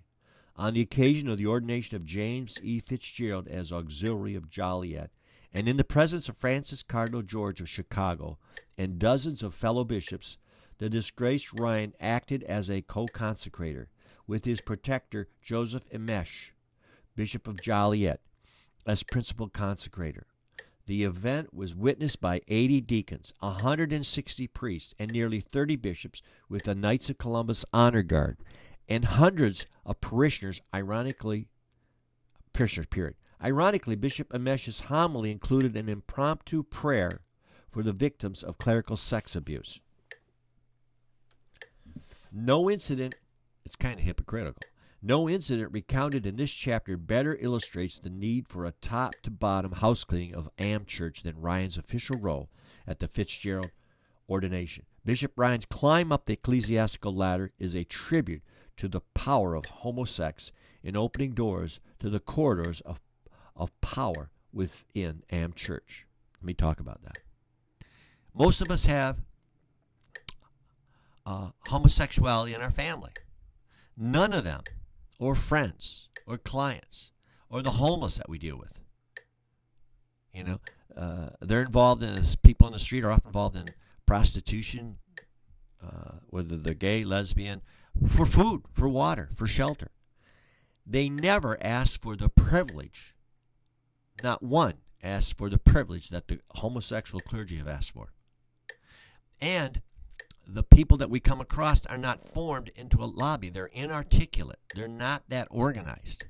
on the occasion of the ordination of James E. Fitzgerald as Auxiliary of Joliet, and in the presence of Francis Cardinal George of Chicago and dozens of fellow bishops, the disgraced Ryan acted as a co consecrator with his protector Joseph Imesch, Bishop of Joliet, as principal consecrator. The event was witnessed by 80 deacons, 160 priests, and nearly 30 bishops with the Knights of Columbus Honor Guard, and hundreds of parishioners, ironically, parishioners, period. Ironically, Bishop Imesch's homily included an impromptu prayer for the victims of clerical sex abuse. No incident, it's kind of hypocritical. No incident recounted in this chapter better illustrates the need for a top to bottom house cleaning of Am Church than Ryan's official role at the Fitzgerald ordination. Bishop Ryan's climb up the ecclesiastical ladder is a tribute to the power of homosex in opening doors to the corridors of, of power within Am Church. Let me talk about that. Most of us have uh, homosexuality in our family. None of them or friends or clients or the homeless that we deal with. You know, uh, they're involved in this, people in the street are often involved in prostitution, uh, whether they're gay, lesbian, for food, for water, for shelter. They never ask for the privilege, not one asked for the privilege that the homosexual clergy have asked for. And the people that we come across are not formed into a lobby. They're inarticulate. They're not that organized.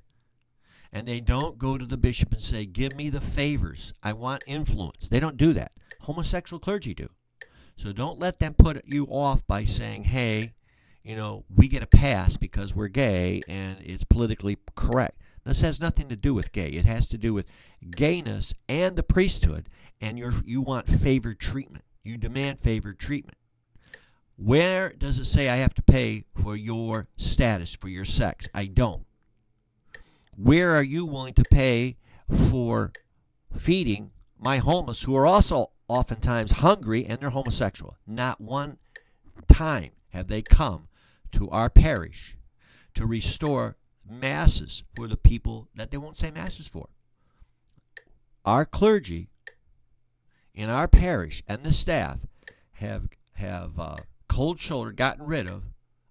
And they don't go to the bishop and say, Give me the favors. I want influence. They don't do that. Homosexual clergy do. So don't let them put you off by saying, Hey, you know, we get a pass because we're gay and it's politically correct. This has nothing to do with gay. It has to do with gayness and the priesthood, and you you want favored treatment. You demand favored treatment. Where does it say I have to pay for your status, for your sex? I don't. Where are you willing to pay for feeding my homeless who are also oftentimes hungry and they're homosexual? Not one time have they come to our parish to restore masses for the people that they won't say masses for. Our clergy in our parish and the staff have have uh, cold shoulder gotten rid of,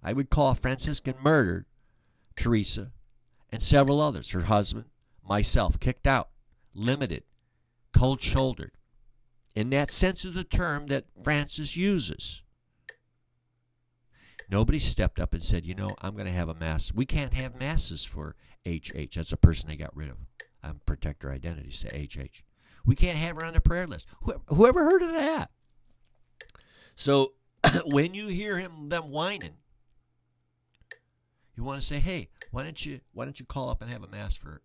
I would call Franciscan murdered Teresa and several others, her husband, myself, kicked out, limited, cold shouldered, in that sense of the term that Francis uses. Nobody stepped up and said, you know, I'm going to have a mass. We can't have masses for HH. That's a person they got rid of. I'm protect her identity, say HH. We can't have her on the prayer list. Whoever heard of that? So [COUGHS] when you hear him them whining, you want to say, "Hey, why don't you why don't you call up and have a mass for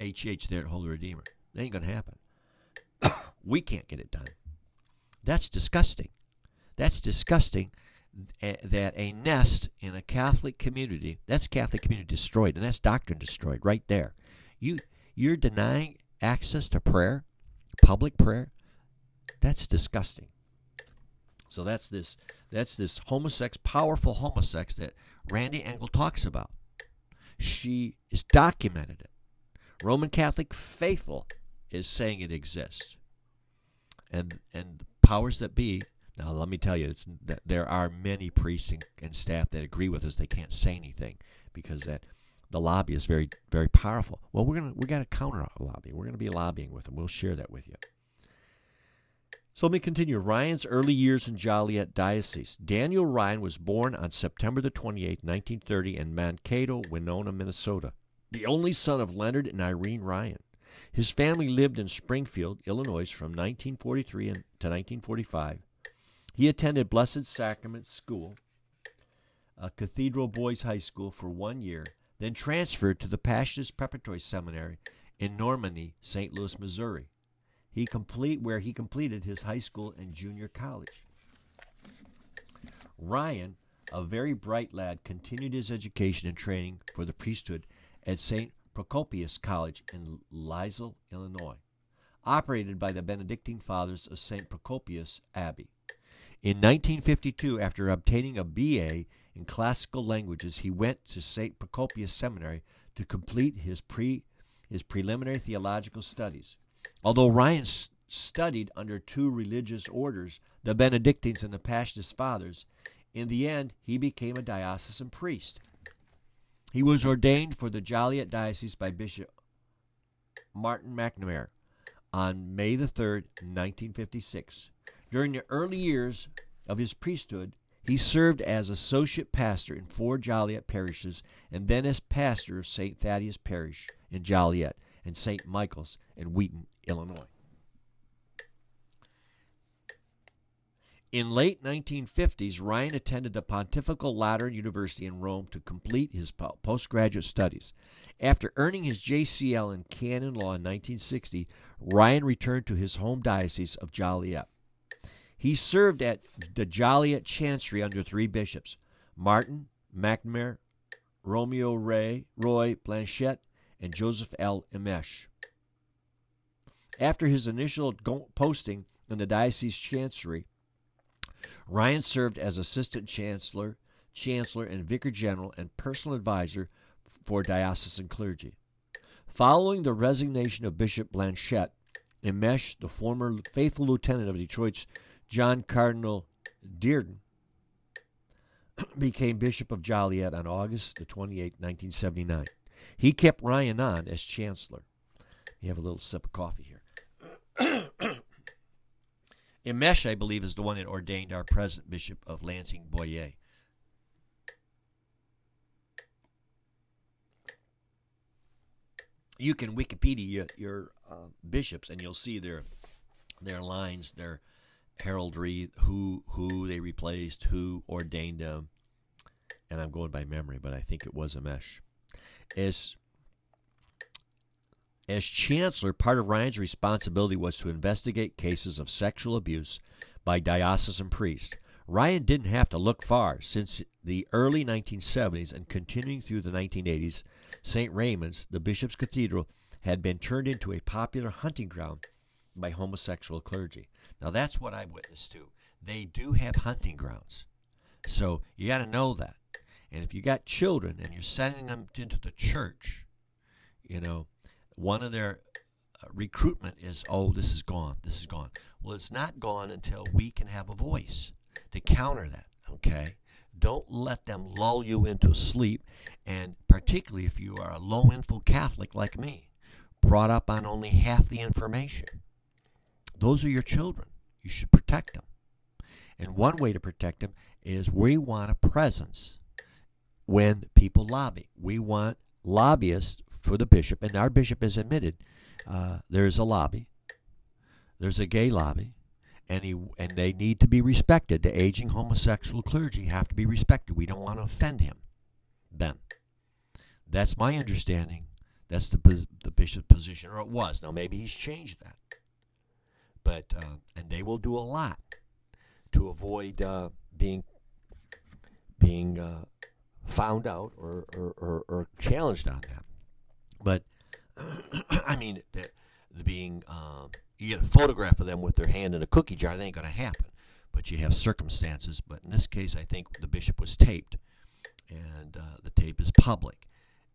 HH there at Holy Redeemer?" That ain't gonna happen. [COUGHS] we can't get it done. That's disgusting. That's disgusting. Eh, that a nest in a Catholic community, that's Catholic community destroyed, and that's doctrine destroyed right there. You you're denying access to prayer, public prayer. That's disgusting. So that's this that's this homosex, powerful homosex that Randy Engel talks about. She is documented it. Roman Catholic faithful is saying it exists. And and powers that be, Now, let me tell you, it's, there are many priests and, and staff that agree with us. They can't say anything because that the lobby is very, very powerful. Well, we're gonna we got to counter lobby. We're gonna be lobbying with them. We'll share that with you. So let me continue. Ryan's early years in Joliet Diocese. Daniel Ryan was born on September the 28th, 1930, in Mankato, Winona, Minnesota, the only son of Leonard and Irene Ryan. His family lived in Springfield, Illinois from 1943 to 1945. He attended Blessed Sacrament School, a Cathedral Boys High School, for one year, then transferred to the Passionist Preparatory Seminary in Normandy, St. Louis, Missouri he complete where he completed his high school and junior college. Ryan, a very bright lad, continued his education and training for the priesthood at St. Procopius College in Lisle, Illinois, operated by the Benedictine Fathers of St. Procopius Abbey. In 1952, after obtaining a BA in classical languages, he went to St. Procopius Seminary to complete his pre his preliminary theological studies. Although Ryan studied under two religious orders, the Benedictines and the Passionist Fathers, in the end he became a diocesan priest. He was ordained for the Joliet Diocese by Bishop Martin McNamara on May the 3rd, 1956. During the early years of his priesthood, he served as associate pastor in four Joliet parishes and then as pastor of St. Thaddeus Parish in Joliet and St. Michael's in Wheaton, Illinois. In late 1950s, Ryan attended the Pontifical Lateran University in Rome to complete his postgraduate studies. After earning his JCL in canon law in 1960, Ryan returned to his home diocese of Joliet. He served at the Joliet Chancery under three bishops Martin McNamara, Romeo Ray, Roy Blanchette, and Joseph L. Imesch. After his initial posting in the diocese chancery, Ryan served as assistant chancellor, chancellor, and vicar general and personal advisor for diocesan clergy. Following the resignation of Bishop Blanchette, Imesch, the former faithful lieutenant of Detroit's John Cardinal Dearden, became Bishop of Joliet on August the 28, 1979. He kept Ryan on as chancellor. You have a little sip of coffee here. [CLEARS THROAT] Imesch, I believe, is the one that ordained our present Bishop of Lansing, Boyea. You can Wikipedia your uh, bishops, and you'll see their their lines, their heraldry, who who they replaced, who ordained them. And I'm going by memory, but I think it was Imesch. As as chancellor, part of Ryan's responsibility was to investigate cases of sexual abuse by diocesan priests. Ryan didn't have to look far. Since the early 1970s and continuing through the 1980s, St. Raymond's, the bishop's cathedral, had been turned into a popular hunting ground by homosexual clergy. Now, that's what I witnessed too. They do have hunting grounds. So you got to know that. And if you got children and you're sending them into the church, you know, one of their uh, recruitment is, oh, this is gone, this is gone. Well, it's not gone until we can have a voice to counter that, okay? Don't let them lull you into sleep, and particularly if you are a low info Catholic like me, brought up on only half the information. Those are your children. You should protect them. And one way to protect them is we want a presence when people lobby. We want lobbyists for the bishop, and our bishop has admitted uh, there's a lobby, there's a gay lobby, and he and they need to be respected. The aging homosexual clergy have to be respected. We don't want to offend him. Then, that's my understanding. That's the the bishop's position, or it was. Now maybe he's changed that, but uh, and they will do a lot to avoid uh, being being uh, found out or, or, or, or challenged on that. But [CLEARS THROAT] I mean, the, the being um, you get a photograph of them with their hand in a cookie jar, that ain't going to happen. But you have circumstances. But in this case, I think the bishop was taped, and uh, the tape is public.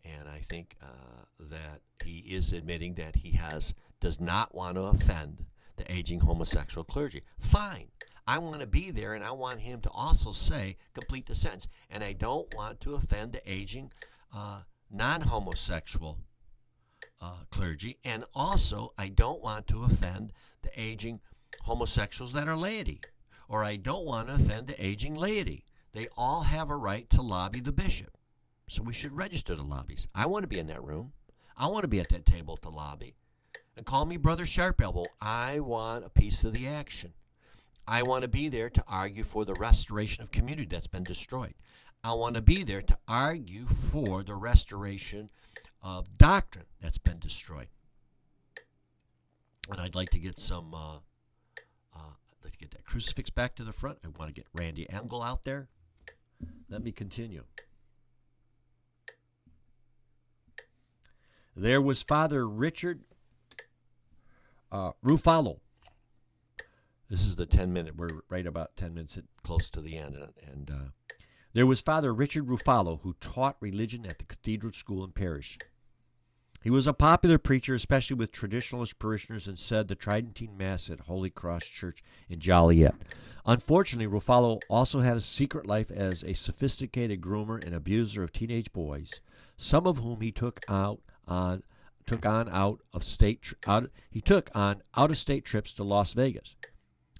And I think uh, that he is admitting that he has does not want to offend the aging homosexual clergy. Fine, I want to be there and I want him to also say, complete the sentence. And I don't want to offend the aging uh, non homosexual uh, clergy. And also, I don't want to offend the aging homosexuals that are laity. Or I don't want to offend the aging laity. They all have a right to lobby the bishop. So we should register the lobbies. I want to be in that room. I want to be at that table at the lobby. And call me Brother Sharp Elbow. I want a piece of the action. I want to be there to argue for the restoration of community that's been destroyed. I want to be there to argue for the restoration of doctrine that's been destroyed. And I'd like to get some, uh, uh, I'd like to get that crucifix back to the front. I want to get Randy Engel out there. Let me continue. There was Father Richard uh, Ruffalo. This is the 10 minute, we're right about 10 minutes close to the end. And, and uh, there was Father Richard Ruffalo who taught religion at the cathedral school and parish. He was a popular preacher, especially with traditionalist parishioners, and said the Tridentine Mass at Holy Cross Church in Joliet. Unfortunately, Ruffalo also had a secret life as a sophisticated groomer and abuser of teenage boys, some of whom he took out on took on out of state out he took on out of state trips to Las Vegas.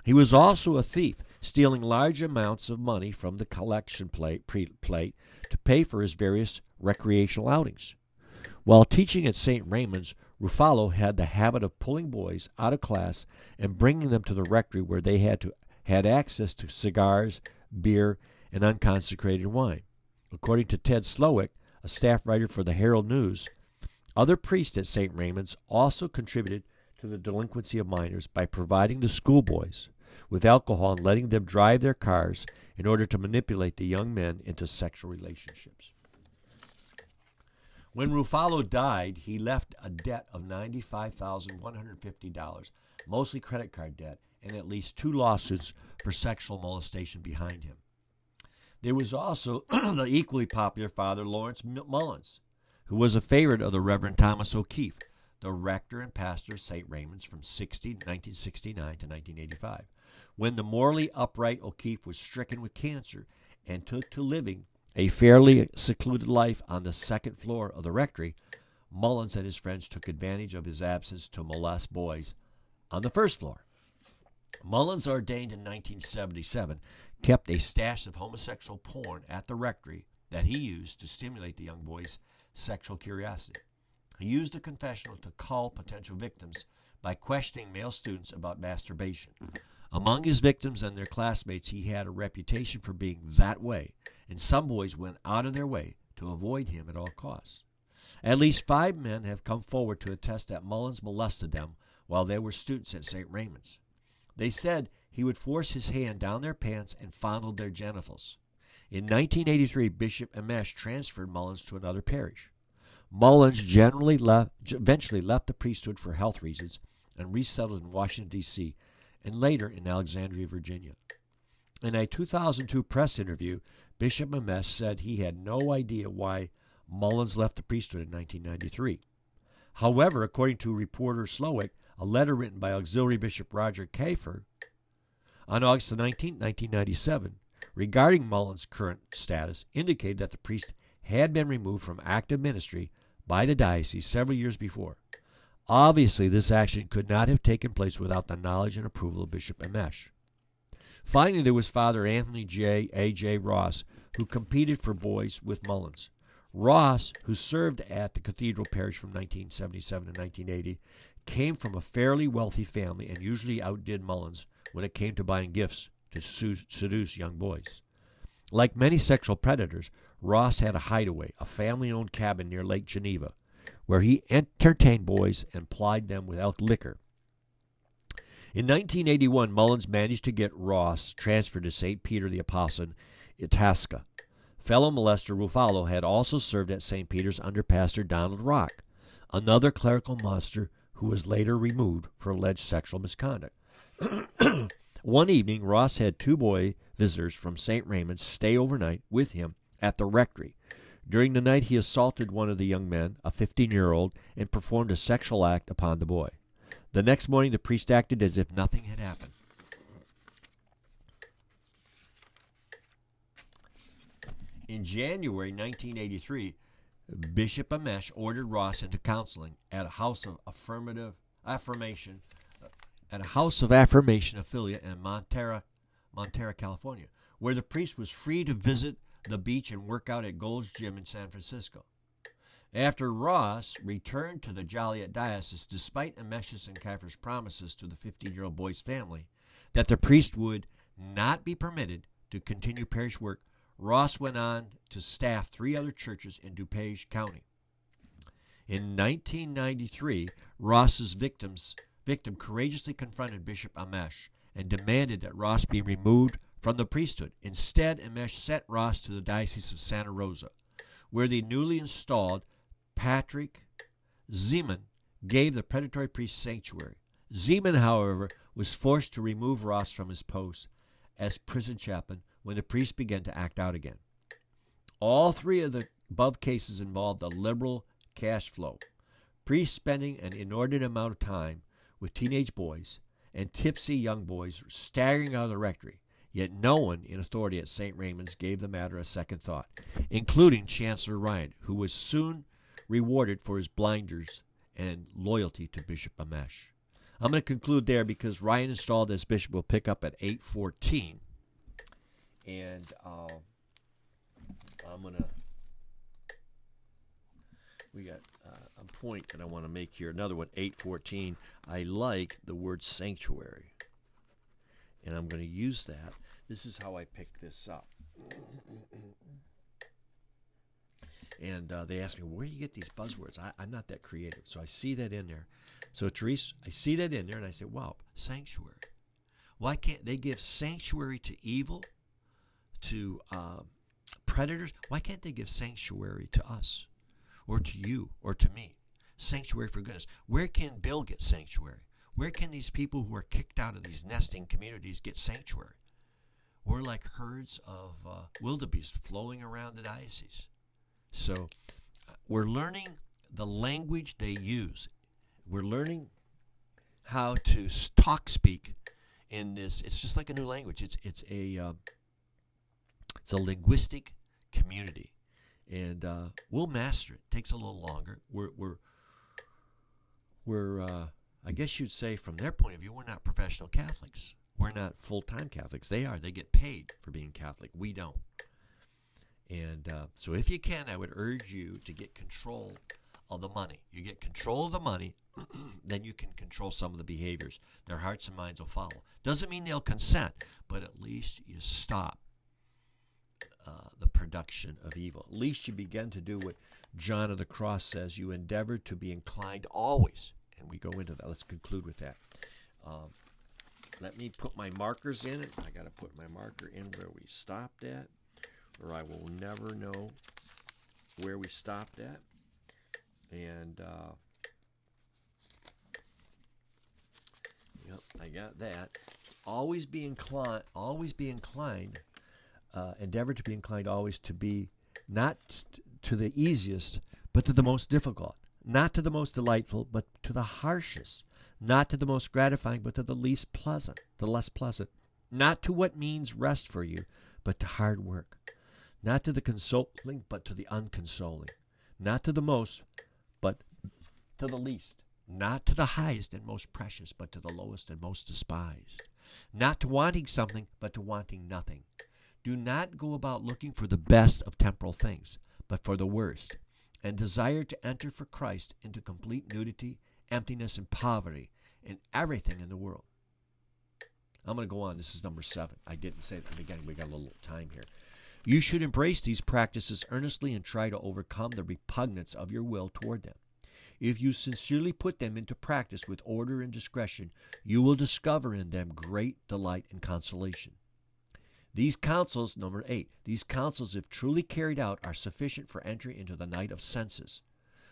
He was also a thief, stealing large amounts of money from the collection plate, plate to pay for his various recreational outings. While teaching at St. Raymond's, Ruffalo had the habit of pulling boys out of class and bringing them to the rectory where they had to had access to cigars, beer, and unconsecrated wine. According to Ted Slowik, a staff writer for the Herald News, other priests at St. Raymond's also contributed to the delinquency of minors by providing the schoolboys with alcohol and letting them drive their cars in order to manipulate the young men into sexual relationships. When Ruffalo died, he left a debt of $95,150, mostly credit card debt, and at least two lawsuits for sexual molestation behind him. There was also [CLEARS THROAT] the equally popular Father Lawrence Mullins, who was a favorite of the Reverend Thomas O'Keefe, the rector and pastor of St. Raymond's from 60, 1969 to 1985. When the morally upright O'Keefe was stricken with cancer and took to living a fairly secluded life on the second floor of the rectory, Mullins and his friends took advantage of his absence to molest boys on the first floor. Mullins, ordained in 1977, kept a stash of homosexual porn at the rectory that he used to stimulate the young boys' sexual curiosity. He used the confessional to call potential victims by questioning male students about masturbation. Among his victims and their classmates, he had a reputation for being that way, and some boys went out of their way to avoid him at all costs. At least five men have come forward to attest that Mullins molested them while they were students at St. Raymond's. They said he would force his hand down their pants and fondle their genitals. In 1983, Bishop Amesh transferred Mullins to another parish. Mullins generally left, eventually left the priesthood for health reasons and resettled in Washington, D.C., and later in Alexandria, Virginia. In a 2002 press interview, Bishop Amesh said he had no idea why Mullins left the priesthood in 1993. However, according to reporter Slowik, a letter written by Auxiliary Bishop Roger Kaffer on August 19, 1997, regarding Mullins' current status, indicated that the priest had been removed from active ministry by the diocese several years before. Obviously, this action could not have taken place without the knowledge and approval of Bishop Amesh. Finally, there was Father Anthony J. A. J. Ross, who competed for boys with Mullins. Ross, who served at the Cathedral Parish from 1977 to 1980, came from a fairly wealthy family and usually outdid Mullins when it came to buying gifts to seduce young boys. Like many sexual predators, Ross had a hideaway, a family owned cabin near Lake Geneva, where he entertained boys and plied them with liquor. In 1981, Mullins managed to get Ross transferred to St. Peter the Apostle in Itasca. Fellow molester Ruffalo had also served at St. Peter's under Pastor Donald Rock, another clerical molester who was later removed for alleged sexual misconduct. [COUGHS] One evening, Ross had two boy visitors from St. Raymond's stay overnight with him at the rectory. During the night, he assaulted one of the young men, a 15 year old, and performed a sexual act upon the boy. The next morning, the priest acted as if nothing had happened. In January 1983, Bishop Amesh ordered Ross into counseling at a house of affirmative affirmation at a house of affirmation affiliate in Montara, Montara, California, where the priest was free to visit the beach and work out at Gold's Gym in San Francisco. After Ross returned to the Joliet Diocese, despite Amesh's and Kiefer's promises to the 15 year old boy's family that the priest would not be permitted to continue parish work, Ross went on to staff three other churches in DuPage County. In 1993, Ross's victims, victim courageously confronted Bishop Amesh and demanded that Ross be removed from the priesthood. Instead, Amesh sent Ross to the Diocese of Santa Rosa, where the newly installed Patrick Ziemann gave the predatory priest sanctuary. Ziemann, however, was forced to remove Ross from his post as prison chaplain when the priest began to act out again. All three of the above cases involved a liberal cash flow, priests spending an inordinate amount of time with teenage boys and tipsy young boys staggering out of the rectory. Yet no one in authority at St. Raymond's gave the matter a second thought, including Chancellor Ryan, who was soon rewarded for his blinders and loyalty to Bishop Amesh. I'm going to conclude there because Ryan installed as bishop will pick up at 814. And uh, I'm going to, we got uh, a point that I want to make here. Another one, 814. I like the word sanctuary. And I'm going to use that. This is how I pick this up. And uh, they asked me, where do you get these buzzwords? I, I'm not that creative. So I see that in there. So, Therese, I see that in there and I say, wow, sanctuary. Why can't they give sanctuary to evil, to uh, predators? Why can't they give sanctuary to us or to you or to me? Sanctuary for goodness. Where can Bill get sanctuary? Where can these people who are kicked out of these nesting communities get sanctuary? We're like herds of uh, wildebeest flowing around the diocese. So we're learning the language they use. We're learning how to talk speak in this. It's just like a new language. It's it's a uh, it's a linguistic community, and uh, we'll master it. it. Takes a little longer. We're we're we're uh, I guess you'd say from their point of view, we're not professional Catholics. We're not full time Catholics. They are. They get paid for being Catholic. We don't. And uh, so, if you can, I would urge you to get control of the money. You get control of the money, [CLEARS THROAT] then you can control some of the behaviors. Their hearts and minds will follow. Doesn't mean they'll consent, but at least you stop uh, the production of evil. At least you begin to do what John of the Cross says you endeavor to be inclined always. And we go into that. Let's conclude with that. Um, let me put my markers in. It. I got to put my marker in where we stopped at or I will never know where we stopped at. And uh, yep, I got that. Always be inclined. Always be inclined. Uh, endeavor to be inclined always to be not to the easiest, but to the most difficult. Not to the most delightful, but to the harshest. Not to the most gratifying, but to the least pleasant, the less pleasant. Not to what means rest for you, but to hard work not to the consoling, but to the unconsoling, not to the most, but to the least, not to the highest and most precious, but to the lowest and most despised, not to wanting something, but to wanting nothing. Do not go about looking for the best of temporal things, but for the worst, and desire to enter for Christ into complete nudity, emptiness, and poverty in everything in the world. I'm going to go on. This is number seven. I didn't say it at the beginning. We got a little time here. You should embrace these practices earnestly and try to overcome the repugnance of your will toward them. If you sincerely put them into practice with order and discretion, you will discover in them great delight and consolation. These counsels, number eight, these counsels, if truly carried out, are sufficient for entry into the night of senses.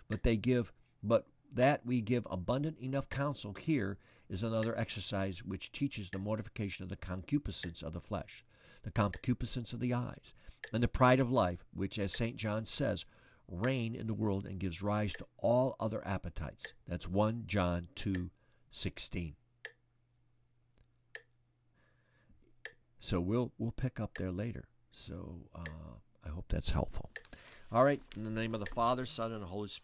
But they give, but that we give abundant enough counsel here is another exercise which teaches the mortification of the concupiscence of the flesh the concupiscence of the eyes, and the pride of life, which, as St. John says, reign in the world and gives rise to all other appetites. That's 1 John 2 16. So we'll we'll pick up there later. So uh, I hope that's helpful. All right, in the name of the Father, Son, and Holy Spirit.